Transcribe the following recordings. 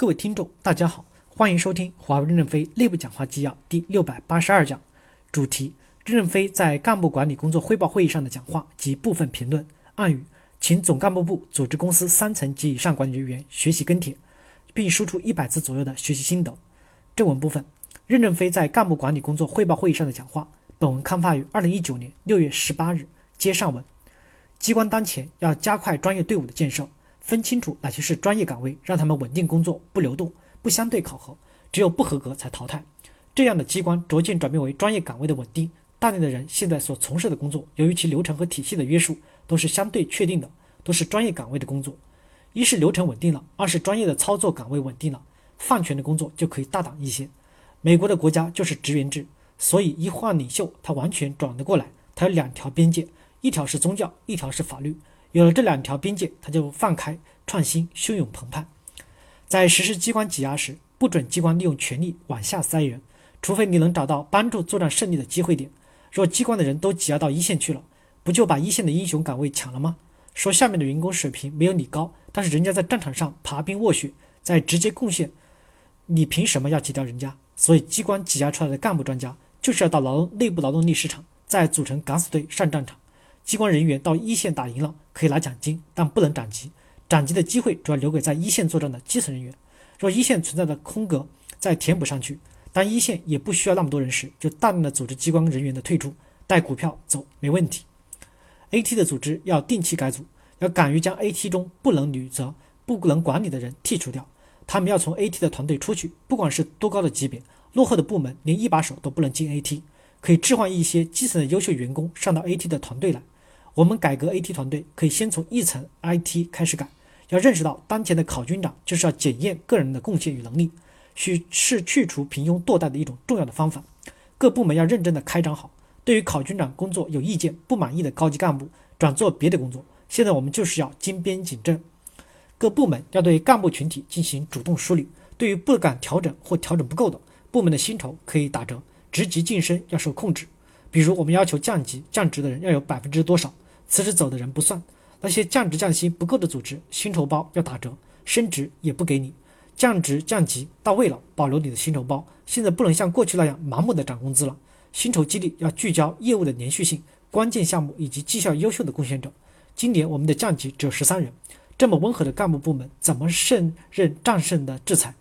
各位听众，大家好，欢迎收听华为任正非内部讲话纪要第六百八十二讲，主题：任正非在干部管理工作汇报会议上的讲话及部分评论。暗语：请总干部部组织公司三层及以上管理人员学习跟帖，并输出一百字左右的学习心得。正文部分：任正非在干部管理工作汇报会议上的讲话。本文刊发于二零一九年六月十八日。接上文：机关当前要加快专业队伍的建设。分清楚哪些是专业岗位，让他们稳定工作，不流动，不相对考核，只有不合格才淘汰。这样的机关逐渐转变为专业岗位的稳定。大量的人现在所从事的工作，由于其流程和体系的约束，都是相对确定的，都是专业岗位的工作。一是流程稳定了，二是专业的操作岗位稳定了，放权的工作就可以大胆一些。美国的国家就是职员制，所以一换领袖，他完全转得过来。他有两条边界，一条是宗教，一条是法律。有了这两条边界，他就放开创新，汹涌澎湃。在实施机关挤压时，不准机关利用权力往下塞人，除非你能找到帮助作战胜利的机会点。若机关的人都挤压到一线去了，不就把一线的英雄岗位抢了吗？说下面的员工水平没有你高，但是人家在战场上爬冰卧雪，在直接贡献，你凭什么要挤掉人家？所以机关挤压出来的干部专家，就是要到劳动内部劳动力市场，再组成敢死队上战场。机关人员到一线打赢了，可以拿奖金，但不能涨级。涨级的机会主要留给在一线作战的基层人员。若一线存在的空格再填补上去，当一线也不需要那么多人时，就大量的组织机关人员的退出，带股票走没问题。AT 的组织要定期改组，要敢于将 AT 中不能履责、不能管理的人剔除掉。他们要从 AT 的团队出去，不管是多高的级别，落后的部门连一把手都不能进 AT。可以置换一些基层的优秀员工上到 AT 的团队来。我们改革 AT 团队，可以先从一层 IT 开始改。要认识到，当前的考军长就是要检验个人的贡献与能力，需是去除平庸堕代的一种重要的方法。各部门要认真的开展好。对于考军长工作有意见、不满意的高级干部，转做别的工作。现在我们就是要精编紧政。各部门要对干部群体进行主动梳理。对于不敢调整或调整不够的部门的薪酬可以打折。职级晋升要受控制，比如我们要求降级降职的人要有百分之多少，辞职走的人不算。那些降职降薪不够的组织，薪酬包要打折，升职也不给你。降职降级到位了，保留你的薪酬包。现在不能像过去那样盲目的涨工资了，薪酬激励要聚焦业务的连续性、关键项目以及绩效优秀的贡献者。今年我们的降级只有十三人，这么温和的干部部门怎么胜任战胜的制裁？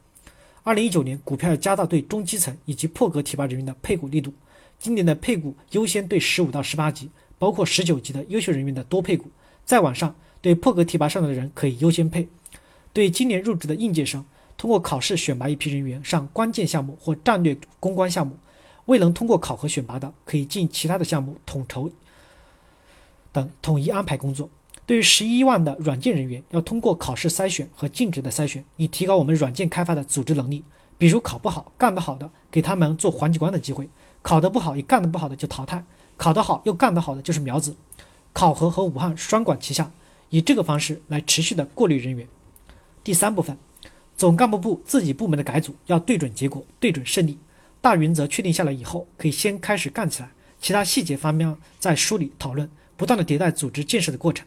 二零一九年，股票要加大对中基层以及破格提拔人员的配股力度。今年的配股优先对十五到十八级，包括十九级的优秀人员的多配股。再往上，对破格提拔上来的人可以优先配。对今年入职的应届生，通过考试选拔一批人员上关键项目或战略攻关项目，未能通过考核选拔的，可以进其他的项目统筹等统一安排工作。对于十一万的软件人员，要通过考试筛选和尽职的筛选，以提高我们软件开发的组织能力。比如考不好、干得好的，给他们做环节官的机会；考得不好也干得不好的就淘汰；考得好又干得好的就是苗子。考核和武汉双管齐下，以这个方式来持续的过滤人员。第三部分，总干部部自己部门的改组要对准结果、对准胜利。大原则确定下来以后，可以先开始干起来，其他细节方面再梳理讨论，不断的迭代组织建设的过程。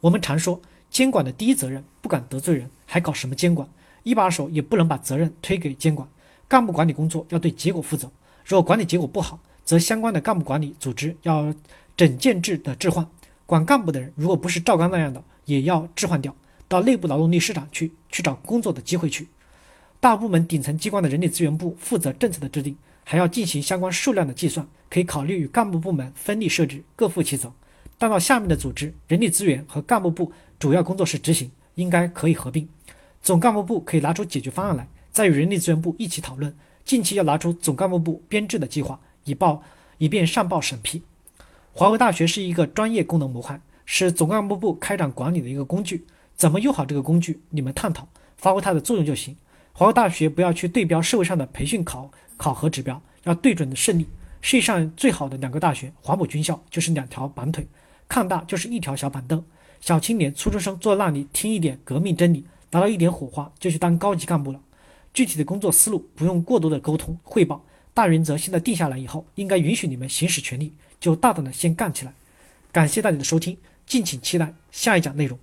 我们常说，监管的第一责任不敢得罪人，还搞什么监管？一把手也不能把责任推给监管。干部管理工作要对结果负责，若管理结果不好，则相关的干部管理组织要整建制的置换。管干部的人，如果不是赵刚那样的，也要置换掉，到内部劳动力市场去去找工作的机会去。大部门顶层机关的人力资源部负责政策的制定，还要进行相关数量的计算，可以考虑与干部部门分立设置，各负其责。但到下面的组织，人力资源和干部部主要工作是执行，应该可以合并。总干部部可以拿出解决方案来，再与人力资源部一起讨论。近期要拿出总干部部编制的计划，以报以便上报审批。华为大学是一个专业功能模块，是总干部部开展管理的一个工具。怎么用好这个工具，你们探讨，发挥它的作用就行。华为大学不要去对标社会上的培训考考核指标，要对准的胜利。世界上最好的两个大学，黄埔军校就是两条板腿。抗大就是一条小板凳，小青年、初中生坐那里听一点革命真理，拿到一点火花就去当高级干部了。具体的工作思路不用过多的沟通汇报，大原则现在定下来以后，应该允许你们行使权利，就大胆的先干起来。感谢大家的收听，敬请期待下一讲内容。